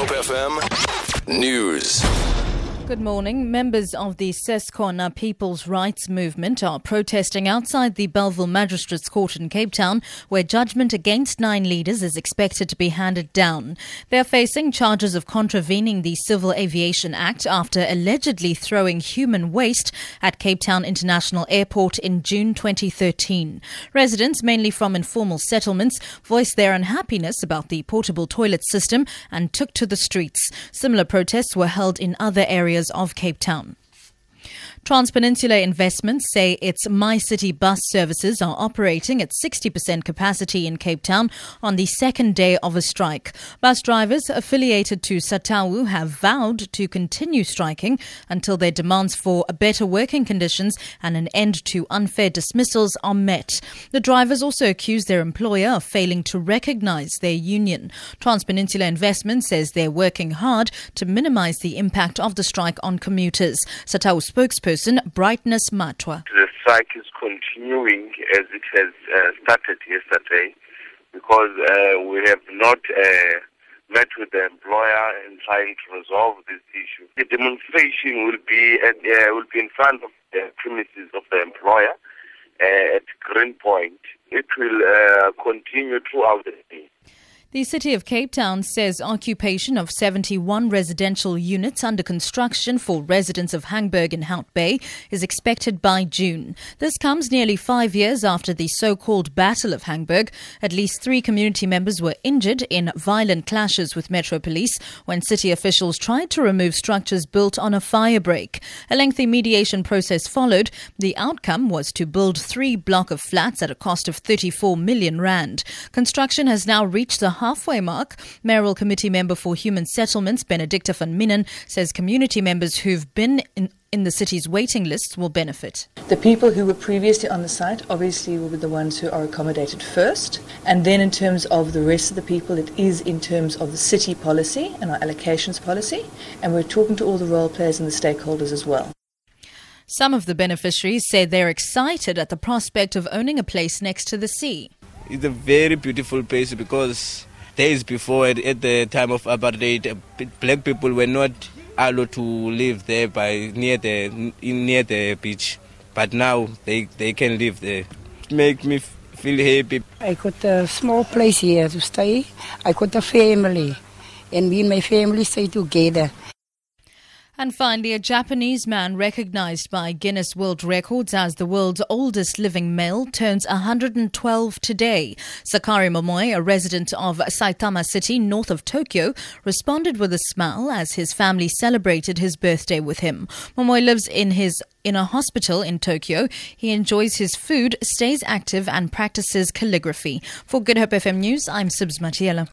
Hope FM News. Good morning. Members of the Ses'khona People's Rights Movement are protesting outside the Bellville Magistrates Court in Cape Town, where judgment against nine leaders is expected to be handed down. They are facing charges of contravening the Civil Aviation Act after allegedly throwing human waste at Cape Town International Airport in June 2013. Residents, mainly from informal settlements, voiced their unhappiness about the portable toilet system and took to the streets. Similar protests were held in other areas of Cape Town. Transpeninsula Investments say its MyCiTi bus services are operating at 60% capacity in Cape Town on the second day of a strike. Bus drivers affiliated to SATAWU have vowed to continue striking until their demands for better working conditions and an end to unfair dismissals are met. The drivers also accuse their employer of failing to recognize their union. Transpeninsula Investments says they're working hard to minimize the impact of the strike on commuters. SATAWU spokesperson Brightness Matwa. The strike is continuing as it has uh, started yesterday because uh, we have not uh, met with the employer in trying to resolve this issue. The demonstration will be at, uh, will be in front of the premises of the employer uh, at Greenpoint. It will uh, continue throughout the day. The City of Cape Town says occupation of 71 residential units under construction for residents of Hangberg and Hout Bay is expected by June. This comes nearly five years after the so-called Battle of Hangberg. At least three community members were injured in violent clashes with Metro Police when city officials tried to remove structures built on a fire break. A lengthy mediation process followed. The outcome was to build three block of flats at a cost of 34 million rand. Construction has now reached the halfway mark. Mayoral Committee member for Human Settlements, Benedicta van Minnen, says community members who've been in in the city's waiting lists will benefit. The people who were previously on the site obviously will be the ones who are accommodated first. And then, in terms of the rest of the people, it is in terms of the city policy and our allocations policy. And we're talking to all the role players and the stakeholders as well. Some of the beneficiaries say they're excited at the prospect of owning a place next to the sea. It's a very beautiful place because days before, at, at the time of apartheid, black people were not allowed to live there by near the near the beach, but now they they can live there. It make me feel happy. I got a small place here to stay. I got a family, and me and my family stay together. And finally, a Japanese man recognized by Guinness World Records as the world's oldest living male turns 112 today. Sakari Momoi, a resident of Saitama City, north of Tokyo, responded with a smile as his family celebrated his birthday with him. Momoi lives in his in a hospital in Tokyo. He enjoys his food, stays active, and practices calligraphy. For Good Hope FM News, I'm Sibs Matiela.